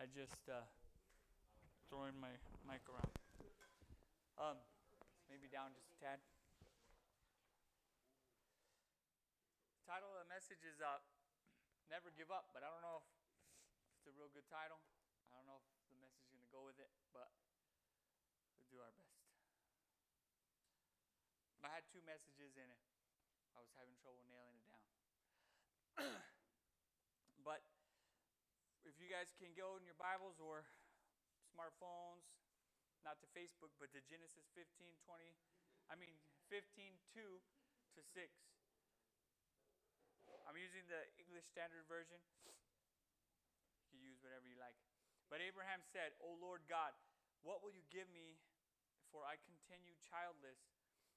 I just uh, throwing my mic around. Um, maybe down just a tad. Title of the message is uh, "Never Give Up," but I don't know if it's a real good title. I don't know if the message is going to go with it, but we'll do our best. I had two messages in it. I was having trouble nailing it down. but guys can go in your Bibles or smartphones, not to Facebook, but to Genesis 15, 20, I mean 15, 2 to 6. I'm using the English Standard Version. You can use whatever you like. But Abraham said, O Lord God, what will you give me for I continue childless,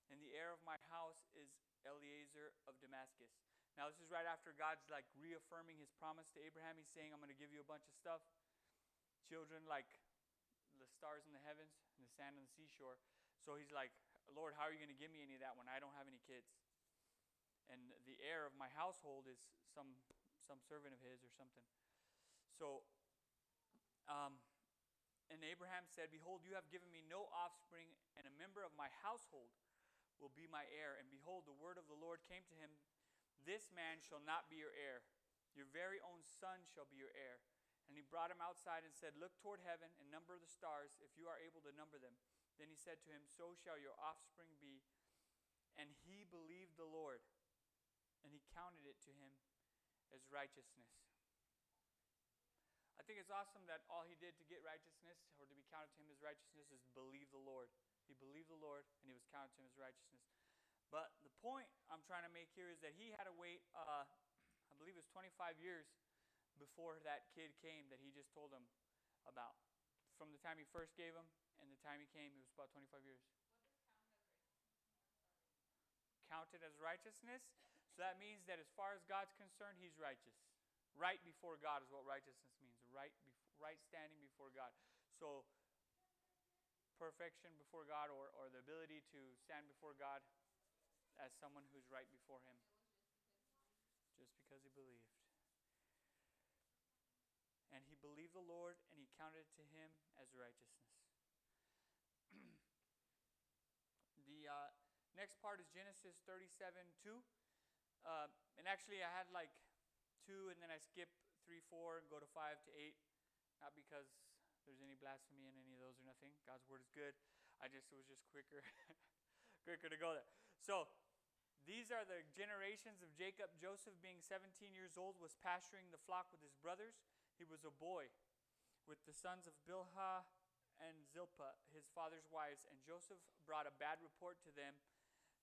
and the heir of my house is Eliezer of Damascus. Now, this is right after God's like reaffirming his promise to Abraham. He's saying, I'm going to give you a bunch of stuff. Children like the stars in the heavens and the sand on the seashore. So he's like, Lord, how are you going to give me any of that when I don't have any kids? And the heir of my household is some, some servant of his or something. So, um, and Abraham said, Behold, you have given me no offspring, and a member of my household will be my heir. And behold, the word of the Lord came to him This man shall not be your heir, your very own son shall be your heir. And he brought him outside and said, Look toward heaven and number the stars, if you are able to number them. Then he said to him, So shall your offspring be. And he believed the Lord, and he counted it to him as righteousness. I think it's awesome that all he did to get righteousness, or to be counted to him as righteousness, is believe the Lord. He believed the Lord, and he was counted to him as righteousness. But the point I'm trying to make here is that he had to wait, uh, I believe it was 25 years before that kid came that he just told him about. From the time he first gave him and the time he came, it was about 25 years. Counted as righteousness. So that means that as far as God's concerned, he's righteous. Right before God is what righteousness means. Right, right standing before God. So perfection before God or, or the ability to stand before God as someone who's right before Him. Just because he believed. And he believed the Lord and he counted it to him as righteousness. the uh, next part is Genesis 37 2. Uh, and actually, I had like 2 and then I skip 3, 4 and go to 5 to 8. Not because there's any blasphemy in any of those or nothing. God's word is good. I just it was just quicker, quicker to go there. So these are the generations of Jacob. Joseph, being 17 years old, was pasturing the flock with his brothers. He was a boy with the sons of Bilhah and Zilpah, his father's wives, and Joseph brought a bad report to them,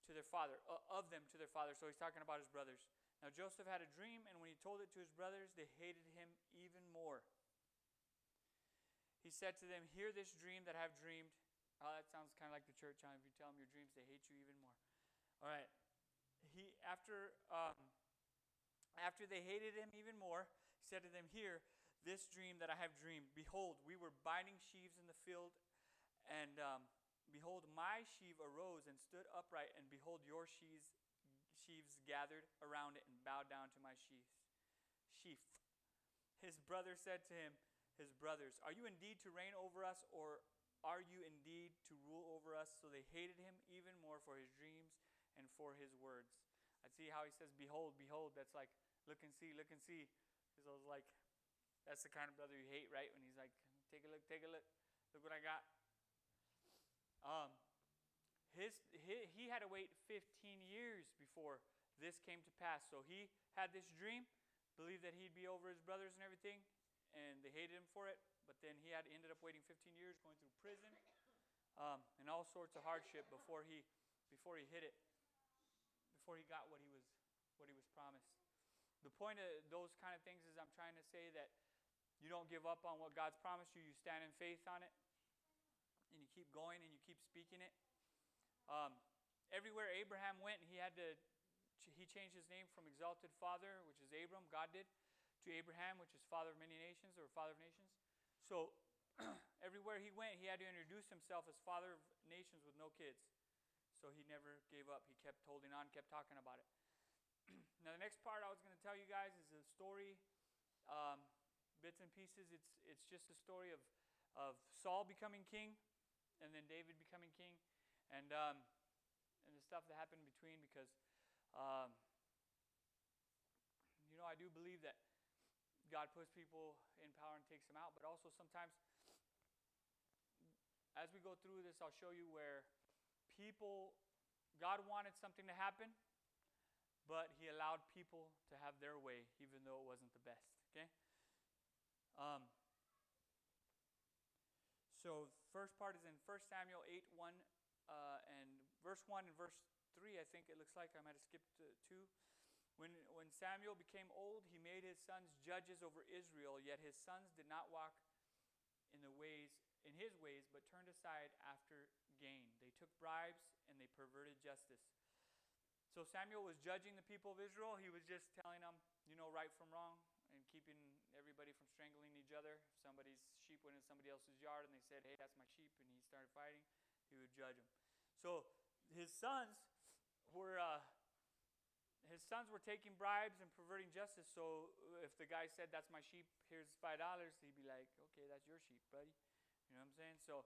to their father, uh, of them to their father. So he's talking about his brothers. Now Joseph had a dream, and when he told it to his brothers, they hated him even more he said to them, Hear this dream that I have dreamed. Oh, that sounds kind of like the church. Huh? If you tell them your dreams, they hate you even more. All right. He after um, after they hated him even more, he said to them, Here, this dream that I have dreamed. Behold, we were binding sheaves in the field, and um, behold, my sheaf arose and stood upright, and behold, your sheaves, sheaves gathered around it and bowed down to my. Sheaf. His brother said to him, his brothers, Are you indeed to reign over us, or are you indeed to rule over us? So they hated him even more for his dreams and for his words. I see how he says, Behold, behold. That's like, look and see, look and see. Because I was like, that's the kind of brother you hate, right? When he's like, Take a look, take a look. Look what I got. Um, his, he, he had to wait 15 years before this came to pass. So he had this dream, believed that he'd be over his brothers and everything and they hated him for it. But then he had ended up waiting 15 years, going through prison, um, and all sorts of hardship before he before he hit it, before he got what he was what he was promised. The point of those kind of things is I'm trying to say that you don't give up on what God's promised you. You stand in faith on it, and you keep going and you keep speaking it. Um, everywhere Abraham went, he had to he changed his name from exalted father, which is Abram, God did, to Abraham, which is father of many nations or father of nations. So everywhere he went, he had to introduce himself as father of nations with no kids. So he never gave up. He kept holding on, kept talking about it. now, the next part I was going to tell you guys is a story um, bits and pieces. It's it's just a story of of Saul becoming king, and then David becoming king, and um, and the stuff that happened between. Because um, you know, I do believe that God puts people in power and takes them out, but also sometimes. As we go through this, I'll show you where people, God wanted something to happen, but He allowed people to have their way, even though it wasn't the best. Okay? Um, so, first part is in 1 Samuel 8 1 uh, and verse 1 and verse 3, I think it looks like. I might have skipped uh, 2. When, when Samuel became old, he made his sons judges over Israel, yet his sons did not walk in the ways in his ways, but turned aside after gain. They took bribes and they perverted justice. So Samuel was judging the people of Israel. He was just telling them, you know, right from wrong and keeping everybody from strangling each other. If somebody's sheep went in somebody else's yard and they said, hey, that's my sheep, and he started fighting, he would judge them. So his sons were. Uh, his sons were taking bribes and perverting justice. So if the guy said, "That's my sheep. Here's five dollars," he'd be like, "Okay, that's your sheep, buddy." You know what I'm saying? So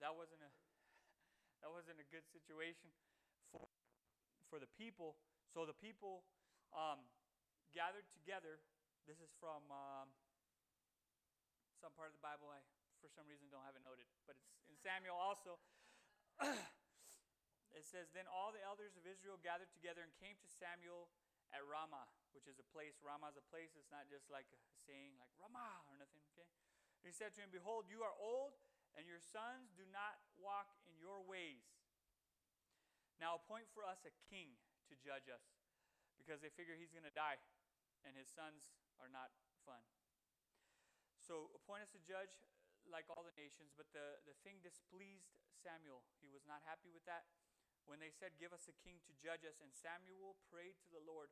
that wasn't a that wasn't a good situation for for the people. So the people um, gathered together. This is from um, some part of the Bible. I for some reason don't have it noted, but it's in Samuel also. it says, Then all the elders of Israel gathered together and came to Samuel at Ramah, which is a place. Ramah is a place. It's not just like a saying like Ramah or nothing, okay? he said to him, Behold, you are old, and your sons do not walk in your ways. Now appoint for us a king to judge us, because they figure he's going to die, and his sons are not fun. So appoint us a judge like all the nations, but the, the thing displeased Samuel. He was not happy with that. When they said, Give us a king to judge us, and Samuel prayed to the Lord.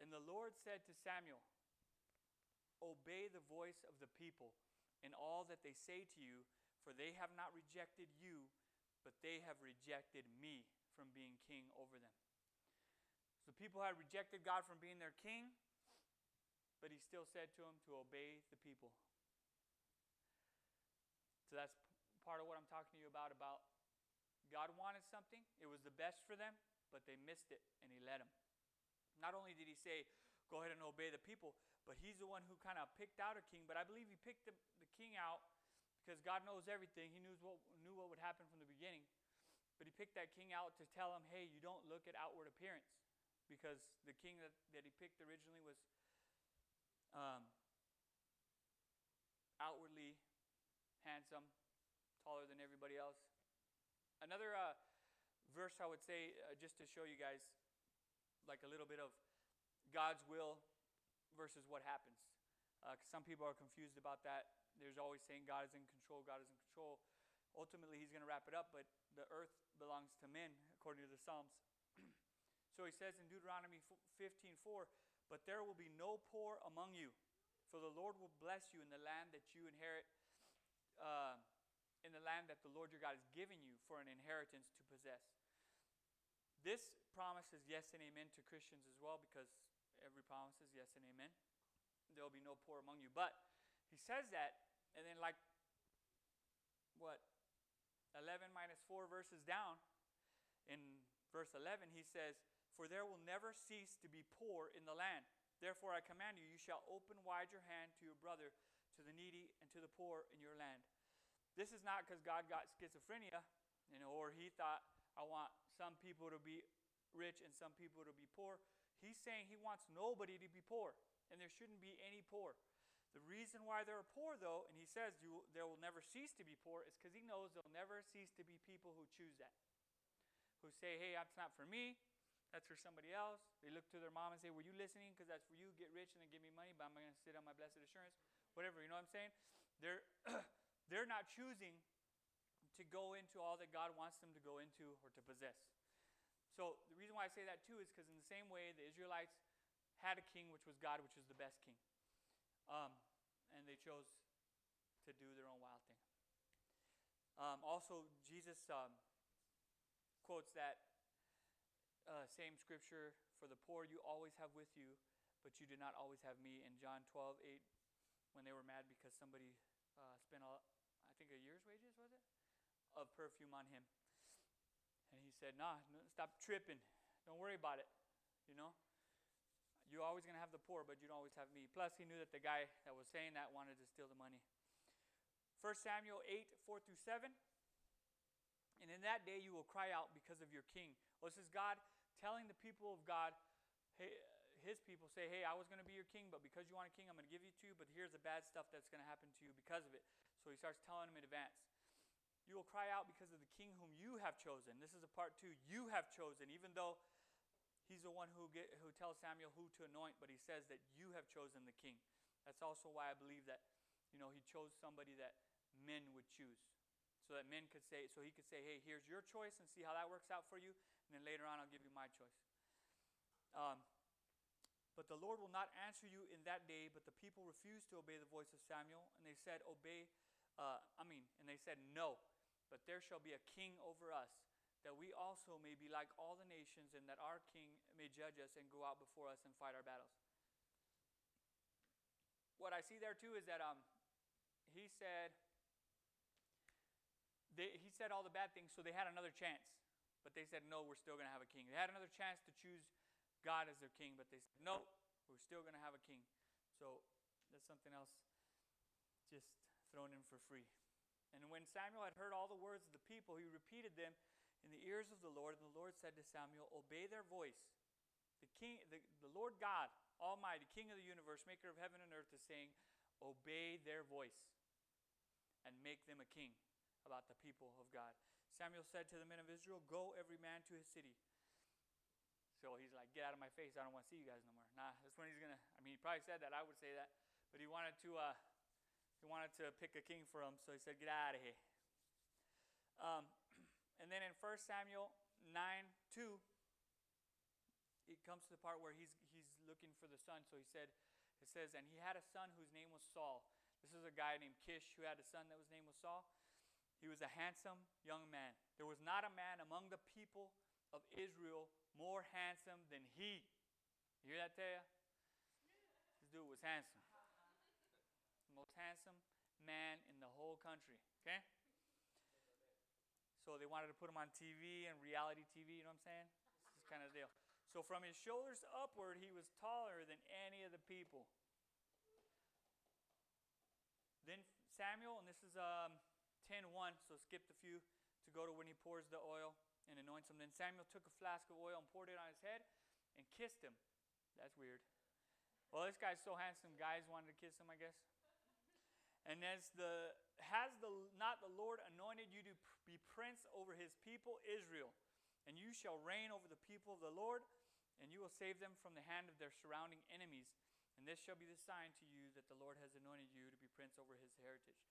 And the Lord said to Samuel, Obey the voice of the people in all that they say to you, for they have not rejected you, but they have rejected me from being king over them. So people had rejected God from being their king, but he still said to them to obey the people. So that's part of what I'm talking to you about about God wanted something, it was the best for them, but they missed it and he let them. Not only did he say, go ahead and obey the people, but he's the one who kind of picked out a king. But I believe he picked the, the king out because God knows everything. He knew what, knew what would happen from the beginning. But he picked that king out to tell him, hey, you don't look at outward appearance. Because the king that, that he picked originally was um, outwardly handsome, taller than everybody else. Another uh, verse I would say, uh, just to show you guys, like a little bit of God's will versus what happens. Uh, some people are confused about that. There's always saying God is in control, God is in control. Ultimately, He's going to wrap it up, but the earth belongs to men, according to the Psalms. so He says in Deuteronomy 15 4, But there will be no poor among you, for the Lord will bless you in the land that you inherit. Uh, in the land that the Lord your God is giving you for an inheritance to possess. This promise is yes and amen to Christians as well because every promise is yes and amen. There will be no poor among you. But he says that, and then, like, what? 11 minus 4 verses down, in verse 11, he says, For there will never cease to be poor in the land. Therefore, I command you, you shall open wide your hand to your brother, to the needy, and to the poor in your land. This is not because God got schizophrenia, you know, or he thought, I want some people to be rich and some people to be poor. He's saying he wants nobody to be poor, and there shouldn't be any poor. The reason why there are poor, though, and he says you, there will never cease to be poor, is because he knows there'll never cease to be people who choose that. Who say, hey, that's not for me, that's for somebody else. They look to their mom and say, were you listening? Because that's for you. Get rich and then give me money, but I'm going to sit on my blessed assurance. Whatever, you know what I'm saying? They're, they're not choosing to go into all that God wants them to go into or to possess. So the reason why I say that too is because in the same way the Israelites had a king which was God, which was the best king, um, and they chose to do their own wild thing. Um, also, Jesus um, quotes that uh, same scripture for the poor you always have with you, but you do not always have me in John 12, 8 when they were mad because somebody uh, spent, I think, a year's wages, was it? Of perfume on him. And he said, Nah, no, stop tripping. Don't worry about it. You know? You're always going to have the poor, but you don't always have me. Plus, he knew that the guy that was saying that wanted to steal the money. 1 Samuel 8, 4 through 7. And in that day you will cry out because of your king. Well, this is God telling the people of God, hey, his people say, hey, I was going to be your king, but because you want a king, I'm going to give you to you, but here's the bad stuff that's going to happen to you because of it. So he starts telling them in advance. You will cry out because of the king whom you have chosen. This is a part two. You have chosen, even though He's the one who, get, who tells Samuel who to anoint, but he says that you have chosen the king. That's also why I believe that, you know, he chose somebody that men would choose. So that men could say, so he could say, hey, here's your choice and see how that works out for you. And then later on, I'll give you my choice. Um, but the Lord will not answer you in that day. But the people refused to obey the voice of Samuel. And they said, Obey, uh, I mean, and they said, No, but there shall be a king over us that we also may be like all the nations, and that our king may judge us and go out before us and fight our battles. What I see there too is that um, he said they, he said all the bad things, so they had another chance, but they said no, we're still going to have a king. They had another chance to choose God as their king, but they said no, we're still going to have a king. So that's something else just thrown in for free. And when Samuel had heard all the words of the people, he repeated them in the ears of the Lord, and the Lord said to Samuel, Obey their voice. The King, the, the Lord God, Almighty, King of the universe, maker of heaven and earth, is saying, Obey their voice and make them a king about the people of God. Samuel said to the men of Israel, Go every man to his city. So he's like, Get out of my face. I don't want to see you guys no more. Nah, that's when he's going to, I mean, he probably said that. I would say that. But he wanted to, uh, he wanted to pick a king for him, so he said, Get out of here. Um, and then in 1 Samuel 9 2, it comes to the part where he's, he's looking for the son. So he said, it says, and he had a son whose name was Saul. This is a guy named Kish who had a son that was named was Saul. He was a handsome young man. There was not a man among the people of Israel more handsome than he. You hear that, Taya? This dude was handsome. Most handsome man in the whole country. Okay? So they wanted to put him on TV and reality TV, you know what I'm saying? This is kind of deal. So from his shoulders upward, he was taller than any of the people. Then Samuel, and this is um, 10 1, so skip a few to go to when he pours the oil and anoints him. Then Samuel took a flask of oil and poured it on his head and kissed him. That's weird. Well, this guy's so handsome, guys wanted to kiss him, I guess. And as the has the not the Lord anointed you to be prince over his people Israel, and you shall reign over the people of the Lord, and you will save them from the hand of their surrounding enemies. And this shall be the sign to you that the Lord has anointed you to be prince over his heritage.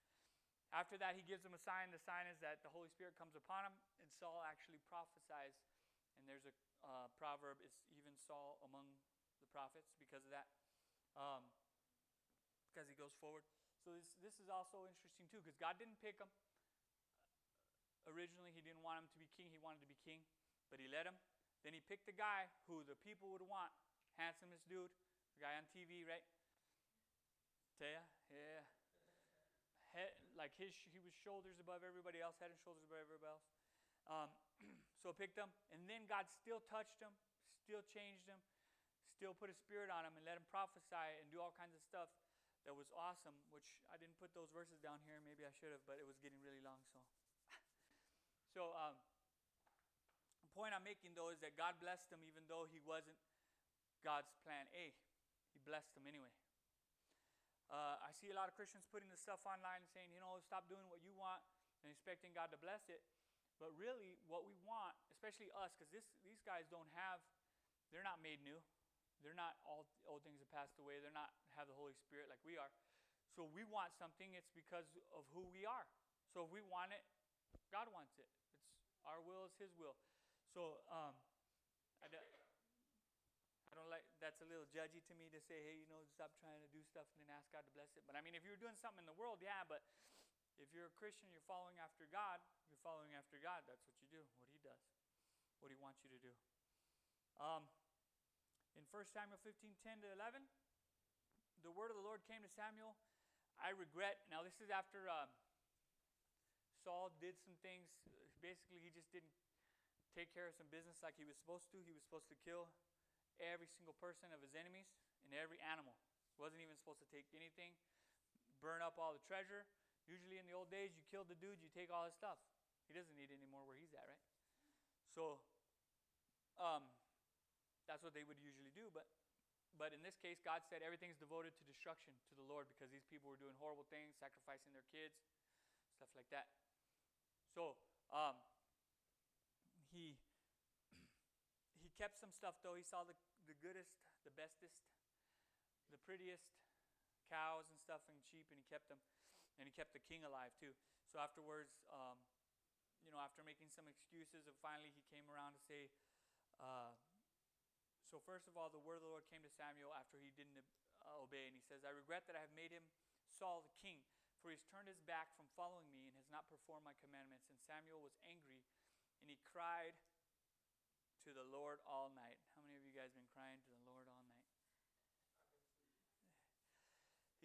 After that, he gives them a sign. The sign is that the Holy Spirit comes upon him, and Saul actually prophesies. And there's a uh, proverb, it's even Saul among the prophets because of that, um, because he goes forward. So this, this is also interesting too, because God didn't pick him. Originally, he didn't want him to be king. He wanted to be king, but he let him. Then he picked the guy who the people would want, handsomest dude, the guy on TV, right? Taya, yeah. Head, like his, he was shoulders above everybody else, head and shoulders above everybody else. Um, so picked him, and then God still touched him, still changed him, still put a spirit on him, and let him prophesy and do all kinds of stuff that was awesome, which I didn't put those verses down here. Maybe I should have, but it was getting really long. So, so um, the point I'm making though is that God blessed him even though he wasn't God's plan A. He blessed him anyway. Uh, I see a lot of Christians putting this stuff online and saying, you know, stop doing what you want and expecting God to bless it. But really, what we want, especially us, because these guys don't have, they're not made new. They're not all old things have passed away. They're not have the Holy Spirit like we are. So we want something, it's because of who we are. So if we want it, God wants it. It's our will is His will. So um, I, I don't like that's a little judgy to me to say, hey, you know, stop trying to do stuff and then ask God to bless it. But I mean, if you're doing something in the world, yeah. But if you're a Christian, you're following after God. You're following after God. That's what you do. What He does. What He wants you to do. Um, in 1 Samuel 15 10 to 11, the word of the Lord came to Samuel I regret. Now, this is after um, Saul did some things. Basically, he just didn't take care of some business like he was supposed to. He was supposed to kill every single person of his enemies and every animal. Wasn't even supposed to take anything, burn up all the treasure. Usually in the old days, you killed the dude, you take all his stuff. He doesn't need any more where he's at, right? So, um, that's what they would usually do. But, but in this case, God said everything's devoted to destruction to the Lord because these people were doing horrible things, sacrificing their kids, stuff like that. So, um, he he kept some stuff though. He saw the the goodest, the bestest, the prettiest cows and stuff and sheep, and he kept them, and he kept the king alive too. So afterwards, um, you know, after making some excuses, and finally he came around to say. Uh, so first of all, the word of the Lord came to Samuel after he didn't uh, obey, and he says, "I regret that I have made him Saul the king, for he has turned his back from following me and has not performed my commandments." And Samuel was angry, and he cried to the Lord all night. How many of you guys been crying to the Lord all night?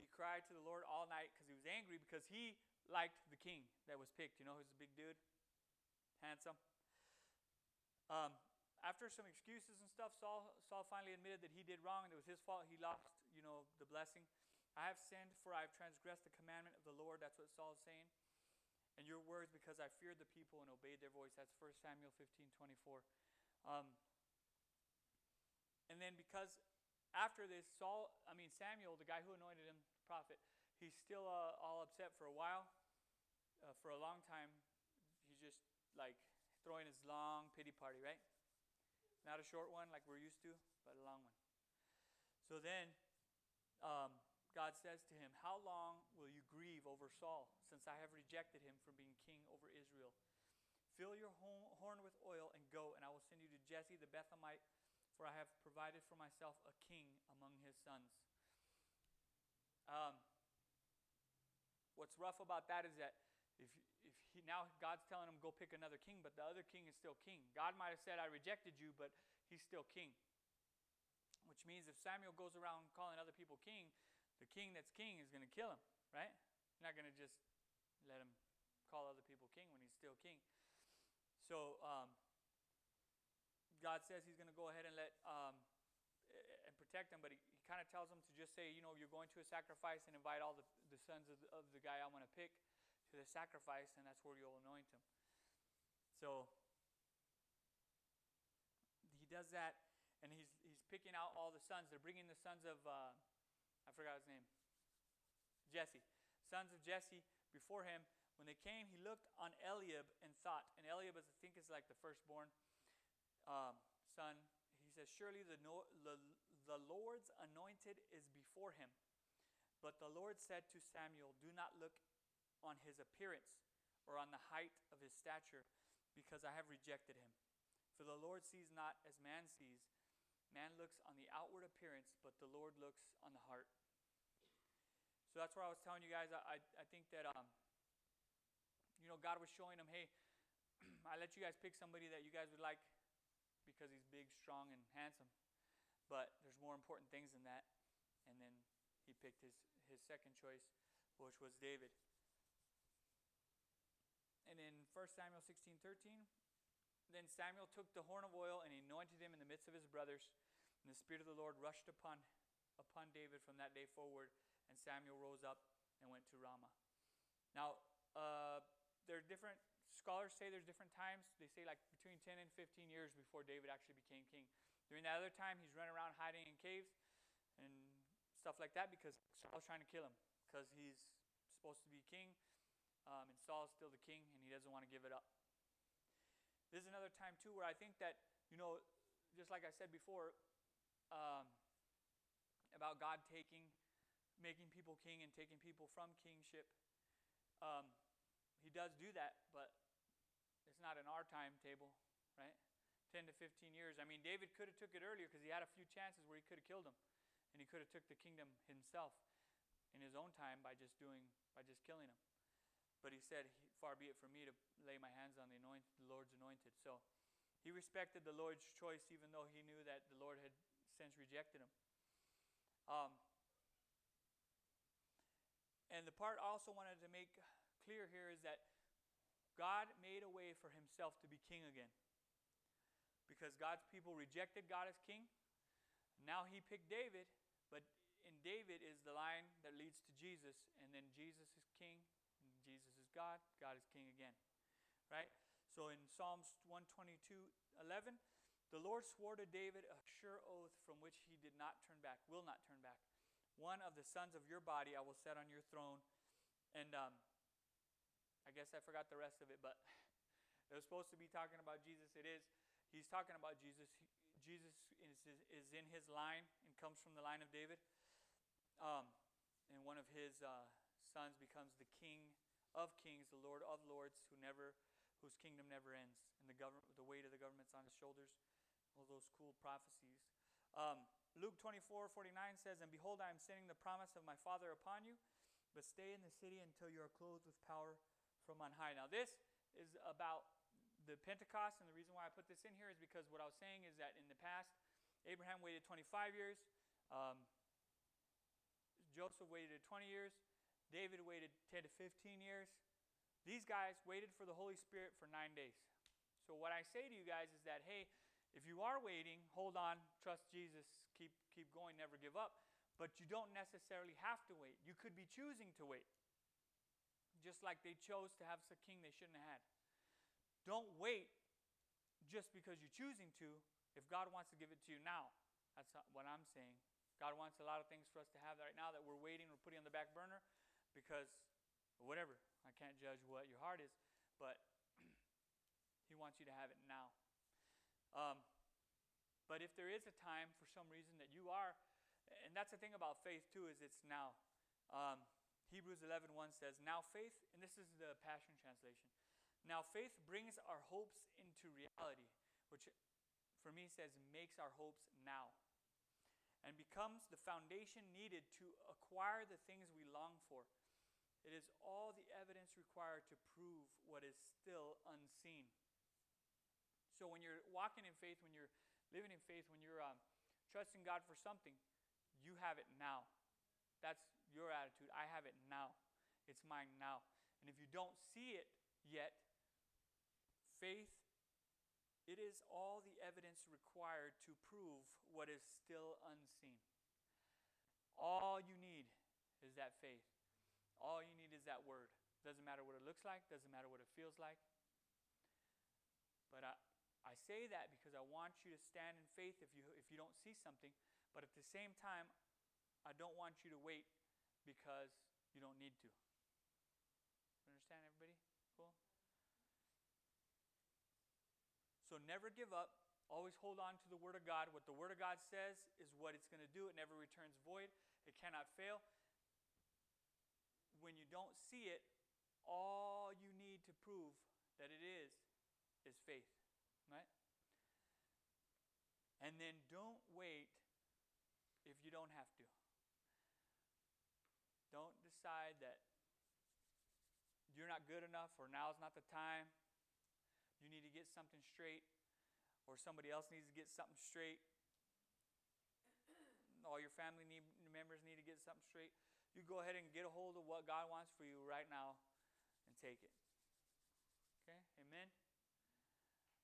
He cried to the Lord all night because he was angry because he liked the king that was picked. You know, who's a big dude, handsome. Um, after some excuses and stuff, Saul, Saul finally admitted that he did wrong and it was his fault. He lost, you know, the blessing. I have sinned, for I have transgressed the commandment of the Lord. That's what Saul is saying. And your words, because I feared the people and obeyed their voice. That's 1 Samuel 15 24. Um, and then because after this, Saul, I mean Samuel, the guy who anointed him prophet, he's still uh, all upset for a while. Uh, for a long time, he's just like throwing his long pity party, right? Not a short one like we're used to, but a long one. So then um, God says to him, How long will you grieve over Saul, since I have rejected him from being king over Israel? Fill your horn with oil and go, and I will send you to Jesse the Bethlehemite, for I have provided for myself a king among his sons. Um, what's rough about that is that if, if he, now God's telling him go pick another king, but the other king is still king. God might have said, I rejected you, but he's still king. Which means if Samuel goes around calling other people king, the king that's king is going to kill him, right? You're not going to just let him call other people king when he's still king. So um, God says he's going to go ahead and let um, and protect him, but he, he kind of tells him to just say, you know, you're going to a sacrifice and invite all the, the sons of the, of the guy I want to pick to the sacrifice, and that's where you'll anoint him. So he does that, and he's, he's picking out all the sons. They're bringing the sons of, uh, I forgot his name, Jesse. Sons of Jesse before him. When they came, he looked on Eliab and thought, and Eliab, is, I think, is like the firstborn um, son. He says, Surely the, no, the, the Lord's anointed is before him. But the Lord said to Samuel, Do not look on his appearance or on the height of his stature, because I have rejected him. For the Lord sees not as man sees. Man looks on the outward appearance, but the Lord looks on the heart. So that's where I was telling you guys. I, I think that, um, you know, God was showing them, hey, I let you guys pick somebody that you guys would like because he's big, strong, and handsome. But there's more important things than that. And then he picked his, his second choice, which was David. And in 1 Samuel 16 13, then Samuel took the horn of oil and anointed him in the midst of his brothers. And the Spirit of the Lord rushed upon, upon David from that day forward. And Samuel rose up and went to Ramah. Now, uh, there are different scholars say there's different times. They say like between 10 and 15 years before David actually became king. During that other time, he's running around hiding in caves and stuff like that because Saul's trying to kill him because he's supposed to be king um, and Saul's still the king, and he doesn't want to give it up. This is another time, too, where I think that, you know, just like I said before, um, about God taking, making people king and taking people from kingship. Um, he does do that, but it's not in our timetable, right? 10 to 15 years. I mean, David could have took it earlier because he had a few chances where he could have killed him, and he could have took the kingdom himself in his own time by just doing by just killing him. But he said, Far be it from me to lay my hands on the, the Lord's anointed. So he respected the Lord's choice, even though he knew that the Lord had since rejected him. Um, and the part I also wanted to make clear here is that God made a way for himself to be king again. Because God's people rejected God as king. Now he picked David, but in David is the line that leads to Jesus, and then Jesus is king, God, God is king again. Right? So in Psalms 122 11, the Lord swore to David a sure oath from which he did not turn back, will not turn back. One of the sons of your body I will set on your throne. And um, I guess I forgot the rest of it, but it was supposed to be talking about Jesus. It is. He's talking about Jesus. He, Jesus is, is in his line and comes from the line of David. Um, and one of his uh, sons becomes the king of kings, the Lord of lords, who never, whose kingdom never ends, and the government, the weight of the government's on his shoulders all those cool prophecies. Um, Luke 24 49 says, And behold, I am sending the promise of my Father upon you, but stay in the city until you are clothed with power from on high. Now, this is about the Pentecost, and the reason why I put this in here is because what I was saying is that in the past, Abraham waited 25 years, um, Joseph waited 20 years, David waited 10 to 15 years. These guys waited for the Holy Spirit for nine days. So, what I say to you guys is that, hey, if you are waiting, hold on, trust Jesus, keep, keep going, never give up. But you don't necessarily have to wait. You could be choosing to wait. Just like they chose to have a king they shouldn't have had. Don't wait just because you're choosing to if God wants to give it to you now. That's what I'm saying. God wants a lot of things for us to have right now that we're waiting, we're putting on the back burner because whatever. I can't judge what your heart is, but He wants you to have it now. Um, but if there is a time for some reason that you are, and that's the thing about faith too, is it's now. Um, Hebrews 11.1 says, Now faith, and this is the Passion Translation, now faith brings our hopes into reality, which for me says makes our hopes now, and becomes the foundation needed to acquire the things we long for. It is all the evidence required to prove what is still unseen. So when you're walking in faith, when you're living in faith, when you're um, trusting God for something, you have it now. That's your attitude. I have it now. It's mine now. And if you don't see it yet, faith, it is all the evidence required to prove what is still unseen. All you need is that faith. All you need is that word. Doesn't matter what it looks like, doesn't matter what it feels like. But I, I say that because I want you to stand in faith if you, if you don't see something, but at the same time, I don't want you to wait because you don't need to. Understand, everybody? Cool? So never give up. Always hold on to the Word of God. What the Word of God says is what it's going to do. It never returns void, it cannot fail. When you don't see it, all you need to prove that it is is faith. Right? And then don't wait if you don't have to. Don't decide that you're not good enough or now's not the time. You need to get something straight or somebody else needs to get something straight. All your family need, members need to get something straight. You go ahead and get a hold of what God wants for you right now and take it. Okay? Amen.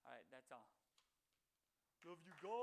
All right, that's all. Love you guys.